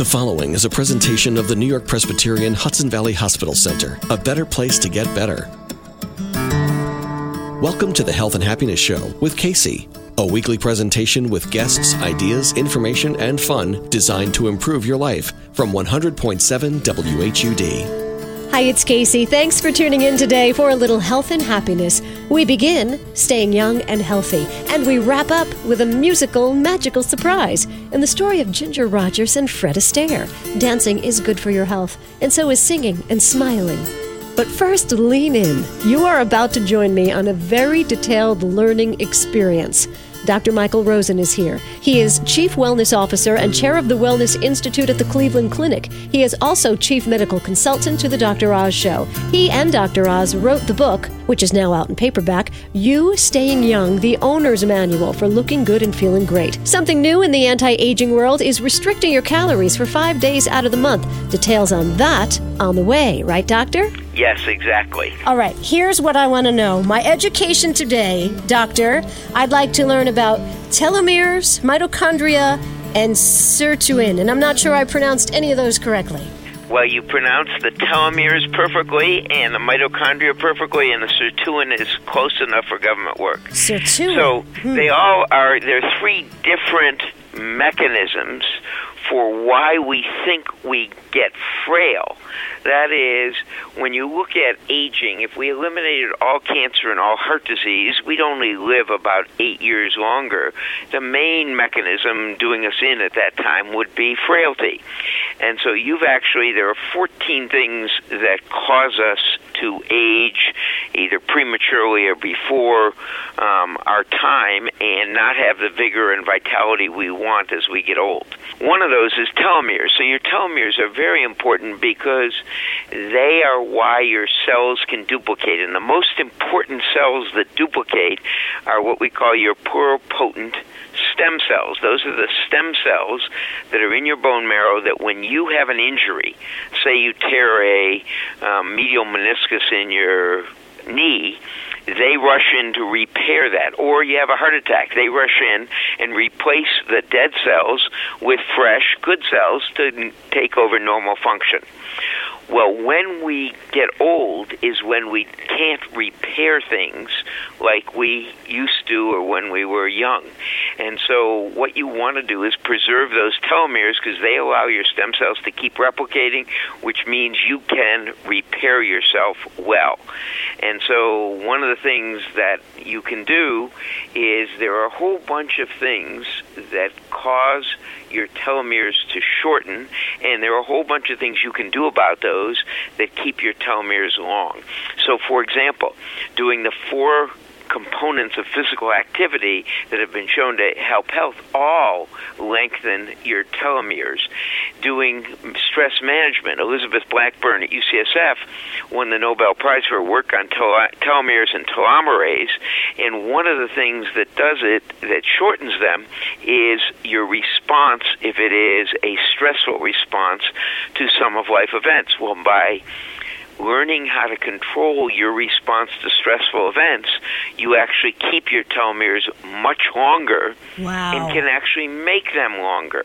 The following is a presentation of the New York Presbyterian Hudson Valley Hospital Center, a better place to get better. Welcome to the Health and Happiness Show with Kacey, a weekly presentation with guests, ideas, information, and fun designed to improve your life from 100.7 WHUD. Hi, it's Kacey. Thanks for tuning in today for a little health and happiness. We begin staying young and healthy, and we wrap up with a musical, magical surprise in the story of Ginger Rogers and Fred Astaire. Dancing is good for your health, and so is singing and smiling. But first, lean in. You are about to join me on a very detailed learning experience. Dr. Michael Roizen is here. He is Chief Wellness Officer and Chair of the Wellness Institute at the Cleveland Clinic. He is also Chief Medical Consultant to The Dr. Oz Show. He and Dr. Oz wrote the book, which is now out in paperback, You Staying Young, the Owner's Manual for Looking Good and Feeling Great. Something new in the anti aging world is restricting your calories for five days out of the month. Details on that on the way, right, Doctor? Yes, exactly. All right, here's what I want to know. My education today, Doctor, I'd like to learn about telomeres, mitochondria, and sirtuin. And I'm not sure I pronounced any of those correctly. Well, you pronounce the telomeres perfectly and the mitochondria perfectly, and the sirtuin is close enough for government work. Sirtuin. So Hmm. they all are, there are three different mechanisms for why we think we get frail. That is, when you look at aging, if we eliminated all cancer and all heart disease, we'd only live about eight years longer. The main mechanism doing us in at that time would be frailty. And so you've actually, there are 14 things that cause us to age either prematurely or before um, our time and not have the vigor and vitality we want as we get old. One of those is telomeres. So your telomeres are very important because they are why your cells can duplicate. And the most important cells that duplicate are what we call your pluripotent stem cells. Those are the stem cells that are in your bone marrow that when you have an injury, say you tear a um, medial meniscus in your knee, they rush in to repair that. Or you have a heart attack, they rush in and replace the dead cells with fresh, good cells to take over normal function. Well, when we get old is when we can't repair things like we used to or when we were young. And so, what you want to do is preserve those telomeres because they allow your stem cells to keep replicating, which means you can repair yourself well. And so, one of the things that you can do is there are a whole bunch of things that cause your telomeres to shorten, and there are a whole bunch of things you can do about those that keep your telomeres long. So, for example, doing the four components of physical activity that have been shown to help health all lengthen your telomeres. Doing stress management, Elizabeth Blackburn at UCSF won the Nobel Prize for her work on tel- telomeres and telomerase, and one of the things that does it, that shortens them, is your response if it is a stressful response to some of life events. Well, by learning how to control your response to stressful events, you actually keep your telomeres much longer Wow. and can actually make them longer.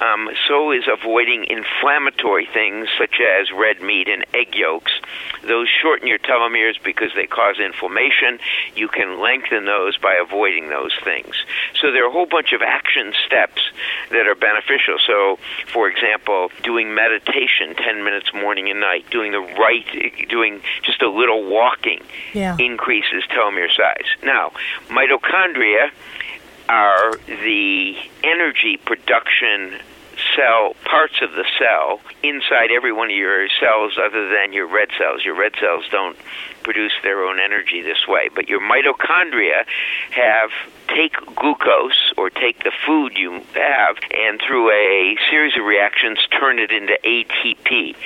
Um, so is avoiding inflammatory things such as red meat and egg yolks. Those shorten your telomeres because they cause inflammation. You can lengthen those by avoiding those things. So there are a whole bunch of action steps that are beneficial. So, for example, doing meditation 10 minutes morning and night, doing the right, Eh, doing just a little walking Yeah. increases telomere size. Now, mitochondria are the energy production cell parts of the cell inside every one of your cells other than your red cells. Your red cells don't produce their own energy this way, but your mitochondria have take glucose or take the food you have and through a series of reactions turn it into ATP.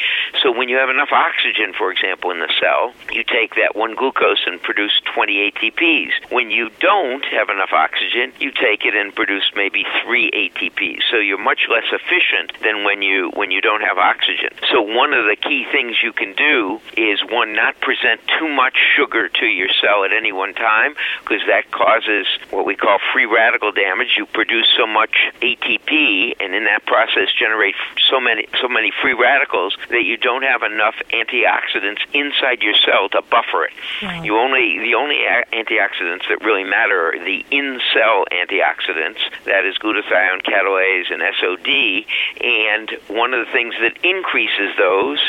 So when you have enough oxygen, for example, in the cell, you take that one glucose and produce 20 ATPs. When you don't have enough oxygen, you take it and produce maybe 3 ATPs. So you're much less efficient than when you when you don't have oxygen. So one of the key things you can do is one not present too much sugar to your cell at any one time because that causes what we call free radical damage you produce so much ATP, and in that process generate so many so many free radicals that you don't have enough antioxidants inside your cell to buffer it. You only the only antioxidants that really matter are the in-cell antioxidants, that is glutathione, catalase, and SOD. And one of the things that increases those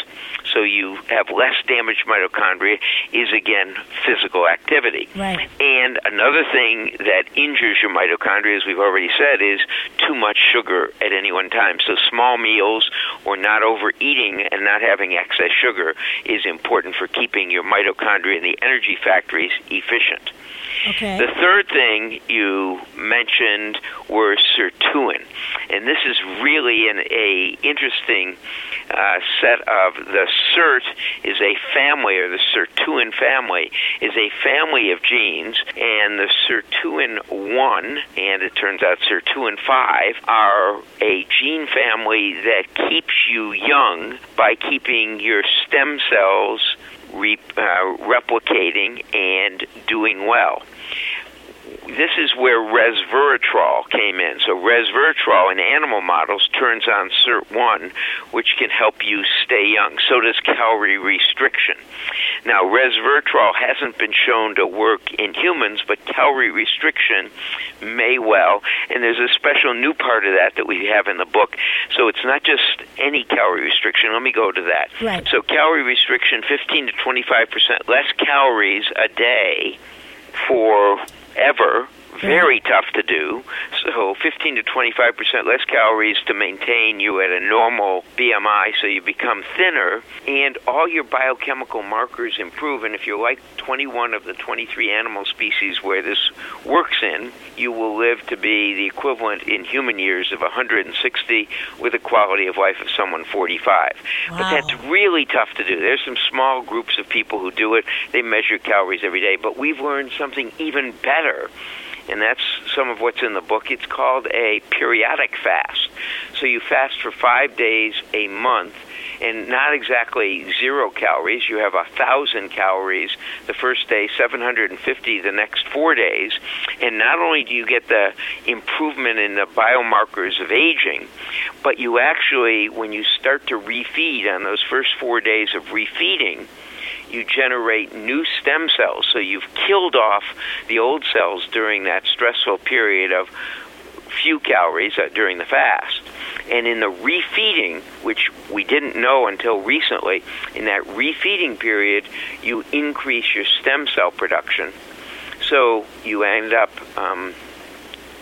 so you have less damaged mitochondria is again physical activity. Right. And another thing that injures your mitochondria, as we've already said, is too much sugar at any one time. So small meals or not overeating and not having excess sugar is important for keeping your mitochondria and the energy factories efficient. Okay. The third thing you mentioned were sirtuin, and this is really an a interesting uh, set of the SIRT is a family, or the sirtuin family is a family of genes, and the sirtuin one and it turns out sirtuin five are a gene family that keeps you young by keeping your stem cells re, uh, replicating and doing well this is where resveratrol came in. So resveratrol in animal models turns on SIRT1, which can help you stay young. So does calorie restriction. Now, resveratrol hasn't been shown to work in humans, but calorie restriction may well. And there's a special new part of that that we have in the book. So it's not just any calorie restriction. Let me go to that. Right. So calorie restriction, 15 to 25 percent less calories a day for ever Mm-hmm. very tough to do. So 15 to 25 percent less calories to maintain you at a normal BMI, so you become thinner, and all your biochemical markers improve. And if you're like 21 of the 23 animal species where this works in, you will live to be the equivalent in human years of 160 with a quality of life of someone 45. Wow. But that's really tough to do. There's some small groups of people who do it. They measure calories every day, but we've learned something even better and that's some of what's in the book. It's called a periodic fast. So you fast for five days a month, and not exactly zero calories. You have a thousand calories the first day, 750 the next four days, and not only do you get the improvement in the biomarkers of aging, but you actually, when you start to refeed on those first four days of refeeding, you generate new stem cells. So you've killed off the old cells during that stressful period of few calories uh, during the fast. And in the refeeding, which we didn't know until recently, in that refeeding period, you increase your stem cell production. So you end up um,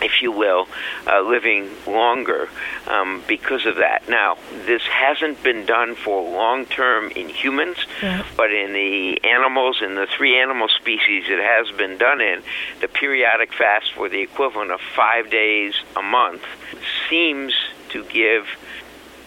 if you will, uh, living longer um, because of that. Now, this hasn't been done for long term in humans, yeah. but in the animals, in the three animal species it has been done in, the periodic fast for the equivalent of five days a month seems to give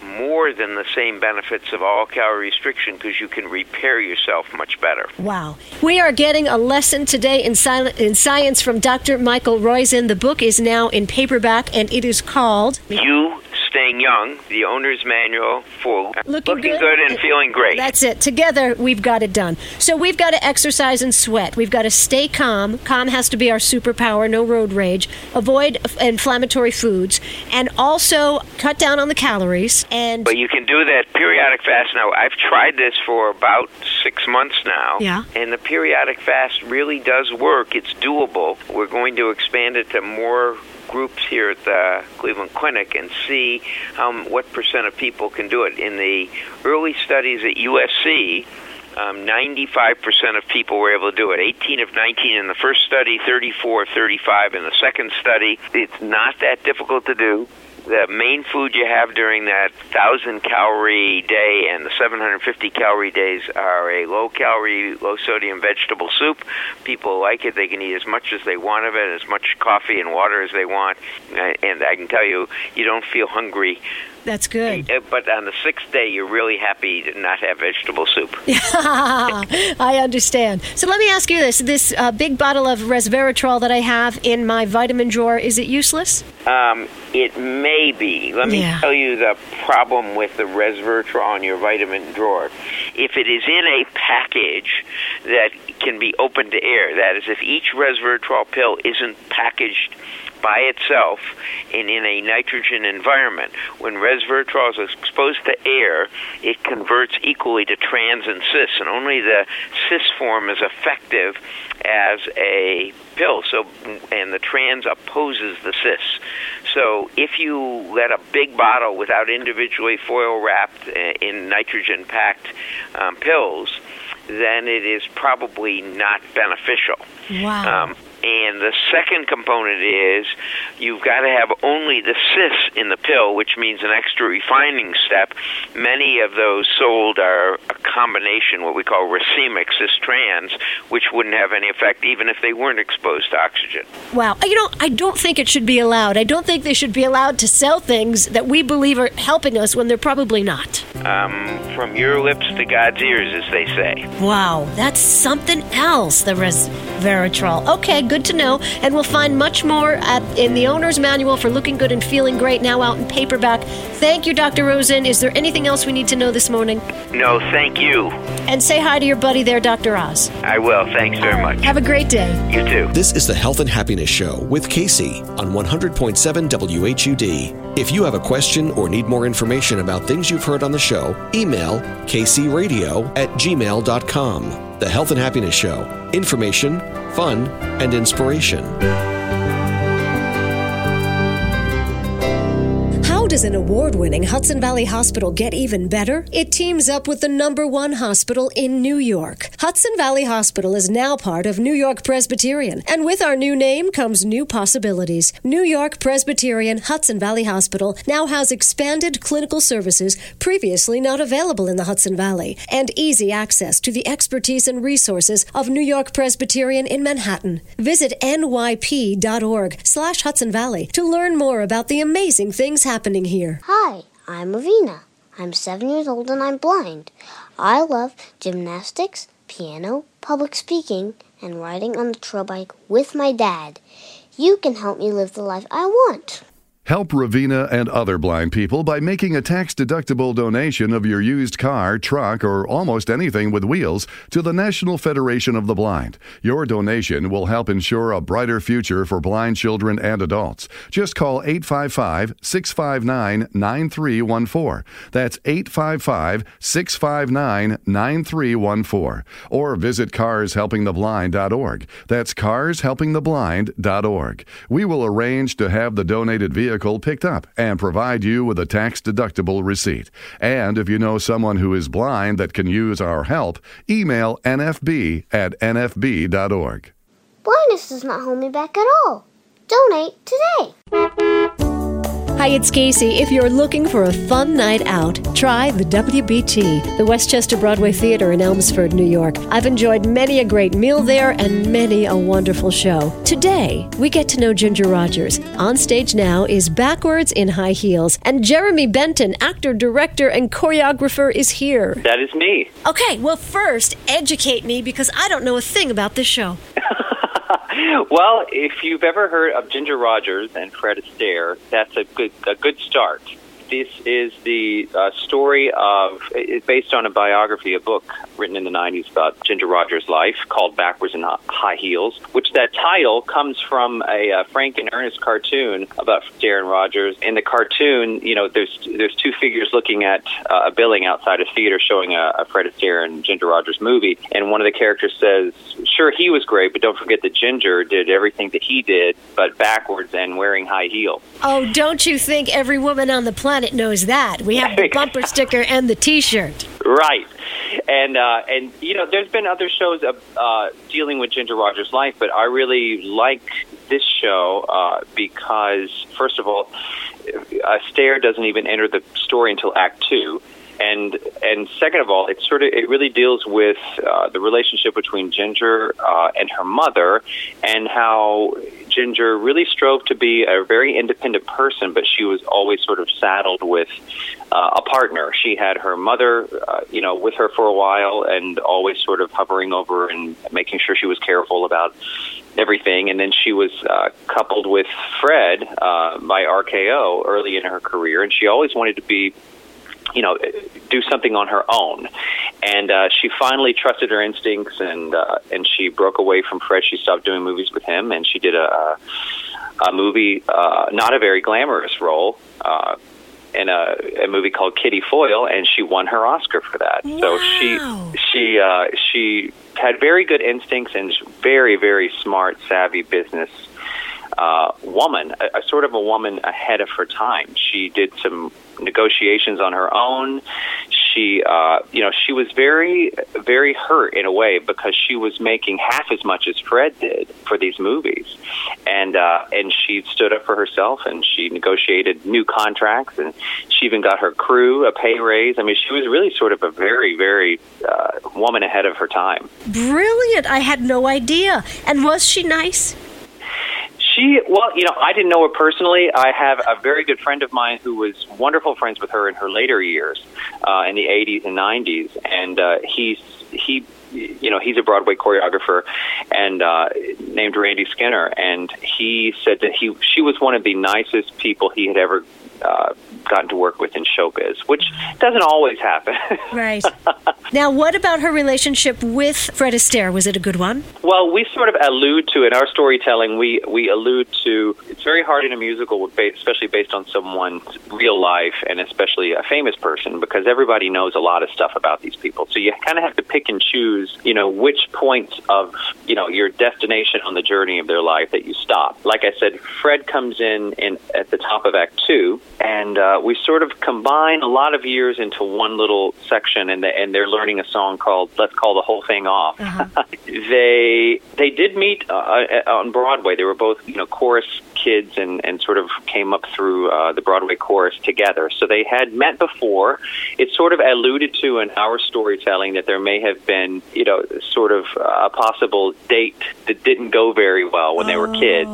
more than the same benefits of all calorie restriction because you can repair yourself much better. Wow. We are getting a lesson today in, in science from Dr. Michael Roizen. The book is now in paperback and it is called You Staying Young, the owner's manual for looking, looking good. good. and feeling great. That's it. Together, we've got it done. So we've got to exercise and sweat. We've got to stay calm. Calm has to be our superpower, no road rage. Avoid inflammatory foods. And also cut down on the calories. And But you can do that periodic fast. Now, I've tried this for about six months now. Yeah. And the periodic fast really does work. It's doable. We're going to expand it to more groups here at the Cleveland Clinic and see um, what percent of people can do it. In the early studies at USC, um, 95% of people were able to do it. 18 of 19 in the first study, 34 of 35 in the second study. It's not that difficult to do the main food you have during that 1,000 calorie day and the 750 calorie days are a low calorie, low sodium vegetable soup. People like it. They can eat as much as they want of it, as much coffee and water as they want. And I can tell you, you don't feel hungry that's good. Uh, but on the sixth day, you're really happy to not have vegetable soup. I understand. So let me ask you this: this uh, big bottle of resveratrol that I have in my vitamin drawer is it useless? Um, it may be. Let me yeah. tell you the problem with the resveratrol in your vitamin drawer. If it is in a package that can be open to air, that is, if each resveratrol pill isn't packaged by itself and in a nitrogen environment. When resveratrol is exposed to air, it converts equally to trans and cis, and only the cis form is effective as a pill. So, and the trans opposes the cis. So, if you let a big bottle without individually foil wrapped uh, in nitrogen packed um, pills, then it is probably not beneficial. Wow. Um, and the second component is you've got to have only the cis in the pill, which means an extra refining step. Many of those sold are a combination, what we call racemic cis trans, which wouldn't have any effect even if they weren't exposed to oxygen. Wow. You know, I don't think it should be allowed. I don't think they should be allowed to sell things that we believe are helping us when they're probably not. Um, from your lips to God's ears, as they say. Wow, that's something else, the resveratrol. Okay, good to know. And we'll find much more at, in the owner's manual for looking good and feeling great now out in paperback. Thank you, Dr. Roizen. Is there anything else we need to know this morning? No, thank you. And say hi to your buddy there, Dr. Oz. I will. Thanks very much. Have a great day. You too. This is the Health and Happiness Show with Kacey on 100.7 WHUD. If you have a question or need more information about things you've heard on the show, email kaceyradio at gmail.com. The Health and Happiness Show. Information, fun, and inspiration. Does an award winning Hudson Valley Hospital get even better? It teams up with the number one hospital in New York. Hudson Valley Hospital is now part of New York Presbyterian, and with our new name comes new possibilities. New York Presbyterian Hudson Valley Hospital now has expanded clinical services previously not available in the Hudson Valley, and easy access to the expertise and resources of New York Presbyterian in Manhattan. Visit nyp.org slash Hudson Valley to learn more about the amazing things happening here. Hi, I'm Avina. I'm seven years old and I'm blind. I love gymnastics, piano, public speaking, and riding on the trail bike with my dad. You can help me live the life I want. Help Ravina and other blind people by making a tax deductible donation of your used car, truck, or almost anything with wheels to the National Federation of the Blind. Your donation will help ensure a brighter future for blind children and adults. Just call 855 659 9314. That's 855 659 9314. Or visit carshelpingtheblind.org. That's carshelpingtheblind.org. We will arrange to have the donated vehicle picked up and provide you with a tax deductible receipt. And if you know someone who is blind that can use our help, email nfb at nfb.org. Blindness does not hold me back at all. Donate today. Hi, it's Kacey. If you're looking for a fun night out, try the WBT, the Westchester Broadway Theater in Elmsford, New York. I've enjoyed many a great meal there and many a wonderful show. Today, we get to know Ginger Rogers. On stage now is Backwards in High Heels, and Jeremy Benton, actor, director, and choreographer, is here. That is me. Okay, well, first, educate me because I don't know a thing about this show. well, if you've ever heard of Ginger Rogers and Fred Astaire, that's a good a good start. This is the uh, story of it's based on a biography, a book written in the 90s about Ginger Rogers' life called Backwards in High Heels, which that title comes from a uh, Frank and Ernest cartoon about Darren Rogers. In the cartoon, you know, there's there's two figures looking at uh, a billing outside a theater showing a, a Fred Astaire and Ginger Rogers movie, and one of the characters says, "Sure, he was great, but don't forget that Ginger did everything that he did, but backwards and wearing high heels." Oh, don't you think every woman on the planet knows that? We have the bumper sticker and the T-shirt. Right. And uh, and you know, there's been other shows uh, uh, dealing with Ginger Rogers' life, but I really like this show uh, because, first of all, Astaire doesn't even enter the story until Act Two, and and second of all, it sort of it really deals with uh, the relationship between Ginger uh, and her mother, and how Ginger really strove to be a very independent person, but she was always sort of saddled with uh, a partner. She had her mother, uh, you know, with her for a while, and always sort of hovering over and making sure she was careful about everything. And then she was uh, coupled with Fred uh, by RKO early in her career, and she always wanted to be you know, do something on her own. And uh, she finally trusted her instincts, and uh, and she broke away from Fred. She stopped doing movies with him, and she did a, a movie, uh, not a very glamorous role. Uh, in a, a movie called Kitty Foyle, and she won her Oscar for that. Wow. So she she uh, she had very good instincts and very very smart, savvy business uh, woman, a, a sort of a woman ahead of her time. She did some negotiations on her own. She, uh, you know, she was very, very hurt in a way because she was making half as much as Fred did for these movies, and uh, and she stood up for herself and she negotiated new contracts and she even got her crew a pay raise. I mean, she was really sort of a very, very uh, woman ahead of her time. Brilliant. I had no idea. And was she nice? She, well, you know, I didn't know her personally. I have a very good friend of mine who was wonderful friends with her in her later years, uh, in the 80s and 90s, and uh, he's he. You know, he's a Broadway choreographer, and uh, named Randy Skinner. And he said that he she was one of the nicest people he had ever uh, gotten to work with in showbiz, which doesn't always happen. Right. now, what about her relationship with Fred Astaire? Was it a good one? Well, we sort of allude to in our storytelling. We we allude to it's very hard in a musical, especially based on someone's real life and especially a famous person, because everybody knows a lot of stuff about these people. So you kind of have to pick and choose, you know, which points of you know your destination on the journey of their life that you stop. Like I said, Fred comes in in at the top of Act Two, and uh, we sort of combine a lot of years into one little section, and, the, and they're learning a song called "Let's Call the Whole Thing Off." they they did meet uh, on Broadway. They were both you know chorus kids and and sort of came up through uh, the Broadway chorus together. So they had met before. It sort of alluded to in our storytelling that there may have been you know sort of a possible date that didn't go very well when they were kids,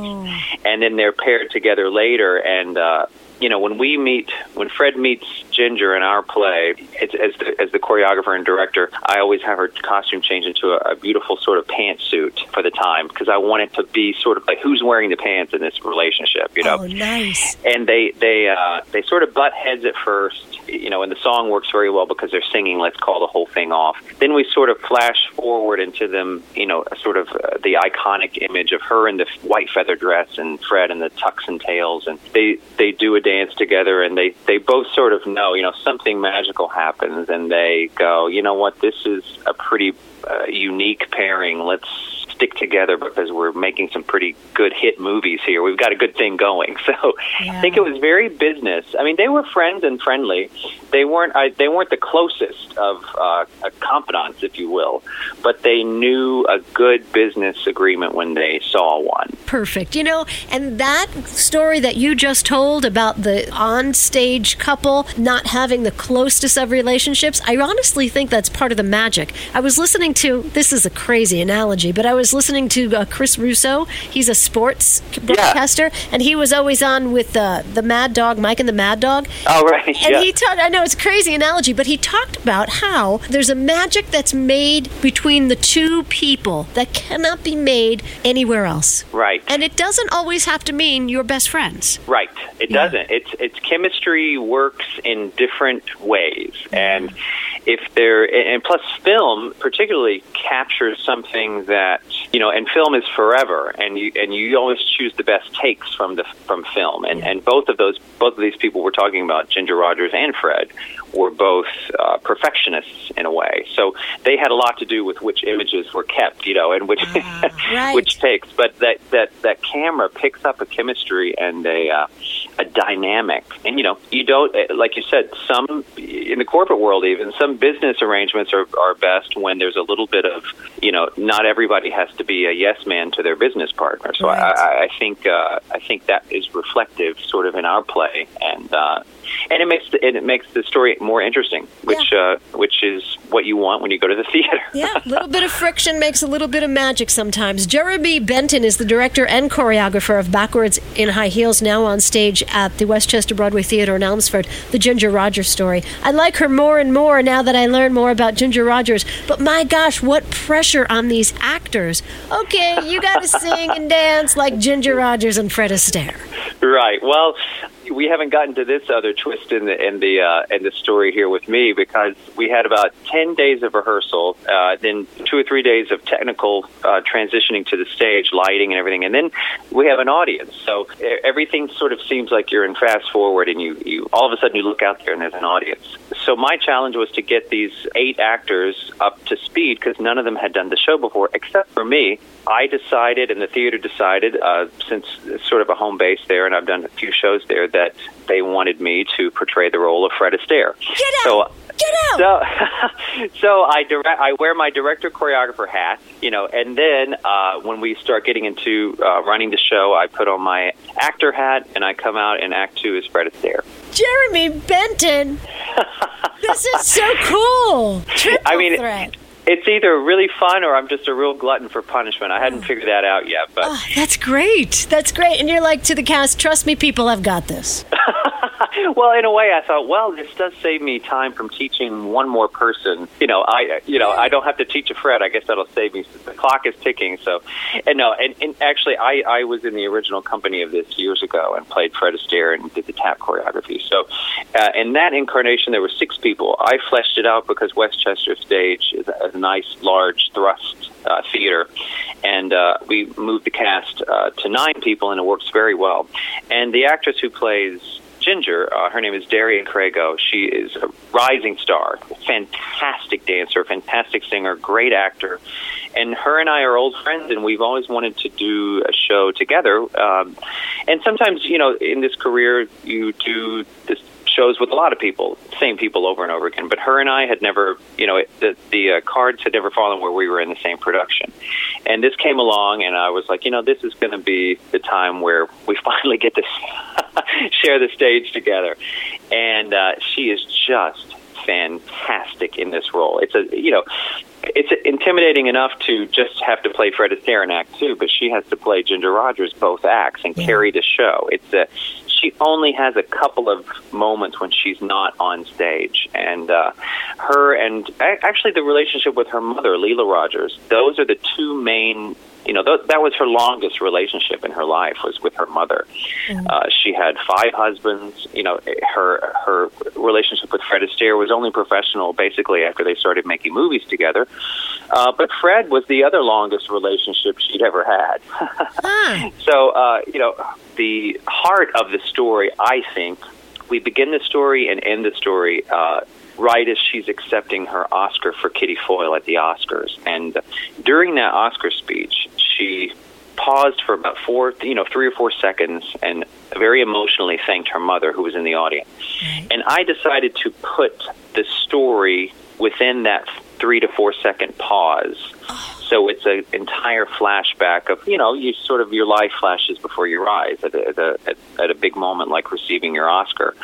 and then they're paired together later and. Uh, you know, when we meet, when Fred meets Ginger in our play, it's, as the, as the choreographer and director, I always have her costume change into a, a beautiful sort of pantsuit for the time because I want it to be sort of like who's wearing the pants in this relationship, you know. Oh, nice. And they they uh, they sort of butt heads at first, you know, and the song works very well because they're singing "Let's Call the Whole Thing Off." Then we sort of flash forward into them, you know, sort of uh, the iconic image of her in the white feather dress and Fred in the tux and tails, and they they do a dance together, and they they both sort of know, you know, something magical happens, and they go, you know what, this is a pretty uh, unique pairing. Let's stick together because we're making some pretty good hit movies here. We've got a good thing going. So I think it was very business. I mean, they were friends and friendly. They weren't. I, they weren't the closest of uh, confidants, if you will, but they knew a good business agreement when they saw one. Perfect. You know, and that story that you just told about the on-stage couple not having the closest of relationships, I honestly think that's part of the magic. I was listening to this is a crazy analogy, but I was listening to uh, Chris Russo. He's a sports broadcaster, and he was always on with uh, the Mad Dog, Mike and the Mad Dog. Oh right, And yeah. he talked, I know it's a crazy analogy, but he talked about how there's a magic that's made between the two people that cannot be made anywhere else. right. And it doesn't always have to mean you're best friends. Right. It Yeah. doesn't. It's it's chemistry works in different ways, and if there and plus film particularly captures something that you know, and film is forever, and you and you always choose the best takes from the from film, and and both of those both of these people we're talking about, Ginger Rogers and Fred, were both uh, perfectionists in a way. So they had a lot to do with which images were kept, you know, and which right. which takes. But that that that camera picks up a chemistry and a uh, a dynamic, and you know, you don't like you said. Some in the corporate world, even some business arrangements are are best when there's a little bit of you know, not everybody has to be a yes man to their business partner. So Right. I, I think uh, I think that is reflective, sort of, in our play, and uh, and it makes the, and it makes the story more interesting, which uh, which is what you want when you go to the theater. Yeah, a little bit of friction makes a little bit of magic sometimes. Jeremy Benton is the director and choreographer of Backwards in High Heels, now on stage at the Westchester Broadway Theater in Elmsford, the Ginger Rogers story. I like her more and more now that I learn more about Ginger Rogers, but my gosh, what pressure on these actors. Okay, you got to sing and dance like Ginger Rogers and Fred Astaire. Right. Well, we haven't gotten to this other twist in the in the uh, in the story here with me because we had about ten days of rehearsal, uh, then two or three days of technical uh, transitioning to the stage, lighting and everything, and then we have an audience. So everything sort of seems like you're in fast forward, and you you all of a sudden you look out there and there's an audience. So my challenge was to get these eight actors up to speed because none of them had done the show before, except for me. I decided, and the theater decided, uh, since it's sort of a home base there, and I've done a few shows there, that they wanted me to portray the role of Fred Astaire. Get out! So! So, so I direct. I wear my director choreographer hat, you know, and then uh, when we start getting into uh, running the show, I put on my actor hat and I come out and act two as Fred Astaire. Jeremy Benton. this is so cool. Triple I mean, threat it's either really fun or I'm just a real glutton for punishment. I hadn't figured that out yet, but oh, that's great. That's great. And you're like to the cast, trust me, people, I've got this. well, in a way, I thought, well, this does save me time from teaching one more person. You know, I you know I don't have to teach a Fred. I guess that'll save me. The clock is ticking. So, and no, and, and actually, I I was in the original company of this years ago and played Fred Astaire and did the tap choreography. So, uh, in that incarnation, there were six people. I fleshed it out because Westchester Stage is a, a nice, large thrust uh, theater, and uh, we moved the cast uh, to nine people, and it works very well. And the actress who plays Ginger, uh, her name is Darien Crago. She is a rising star, fantastic dancer, fantastic singer, great actor. And her and I are old friends, and we've always wanted to do a show together. Um, and sometimes, you know, in this career, you do this shows with a lot of people, same people over and over again. But her and I had never, you know, the the uh, cards had never fallen where we were in the same production. And this came along, and I was like, you know, this is going to be the time where we finally get to share the stage together. And uh, she is just fantastic in this role. It's a, you know, it's intimidating enough to just have to play Fred Astaire in Act Two, but she has to play Ginger Rogers both acts and carry the show. It's a she only has a couple of moments when she's not on stage, and uh, her and actually the relationship with her mother, Lela Rogers. Those are the two main you know, th- that was her longest relationship in her life was with her mother. Mm-hmm. Uh, she had five husbands. You know, her her relationship with Fred Astaire was only professional basically after they started making movies together. Uh, but Fred was the other longest relationship she'd ever had. So, uh, you know, the heart of the story, I think, we begin the story and end the story. Uh, right as she's accepting her Oscar for Kitty Foyle at the Oscars. And during that Oscar speech, she paused for about four, you know, three or four seconds and very emotionally thanked her mother who was in the audience. And I decided to put the story within that three to four second pause. Oh. So it's an entire flashback of, you know, you sort of your life flashes before your eyes at a, at a, at a big moment like receiving your Oscar.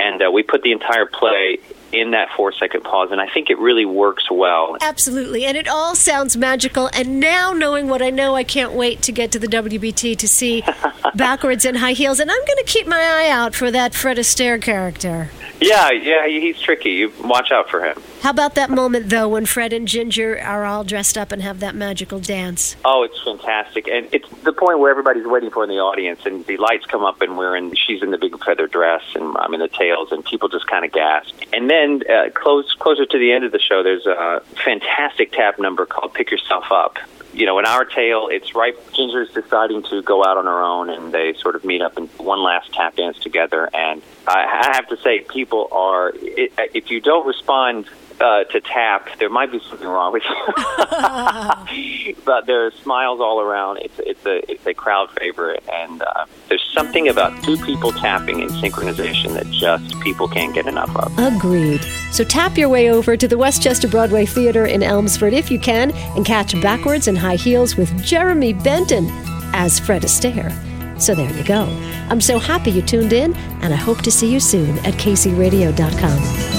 And uh, we put the entire play in that four second pause, and I think it really works well. Absolutely, and it all sounds magical. And now, knowing what I know, I can't wait to get to the WBT to see Backwards in High Heels, and I'm going to keep my eye out for that Fred Astaire character. Yeah, yeah, he's tricky. You watch out for him. How about that moment though when Fred and Ginger are all dressed up and have that magical dance? Oh, it's fantastic, and it's the point where everybody's waiting for in the audience, and the lights come up, and we're in. She's in the big feather dress, and I'm in the tails, and people just kind of gasp. And then uh, close closer to the end of the show, there's a fantastic tap number called "Pick Yourself Up." you know, in our tale, it's right. Ginger's deciding to go out on her own, and they sort of meet up in one last tap dance together. And I have to say, people are. If you don't respond uh, to tap, there might be something wrong with you. but there are smiles all around. It's it's a it's a crowd favorite, and uh, there's something about two people tapping in synchronization that just people can't get enough of. Agreed. So tap your way over to the Westchester Broadway Theater in Elmsford if you can, and catch Backwards in High Heels with Jeremy Benton as Fred Astaire. So there you go. I'm so happy you tuned in, and I hope to see you soon at kaceyradio.com.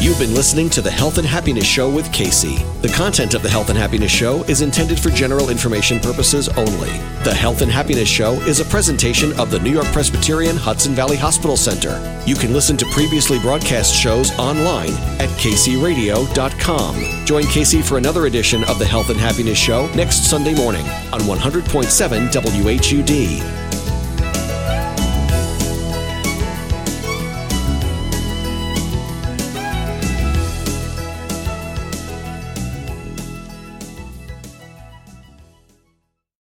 You've been listening to the Health and Happiness Show with Kacey. The content of the Health and Happiness Show is intended for general information purposes only. The Health and Happiness Show is a presentation of the New York Presbyterian Hudson Valley Hospital Center. You can listen to previously broadcast shows online at kaceyradio.com. Join Kacey for another edition of the Health and Happiness Show next Sunday morning on 100.7 WHUD.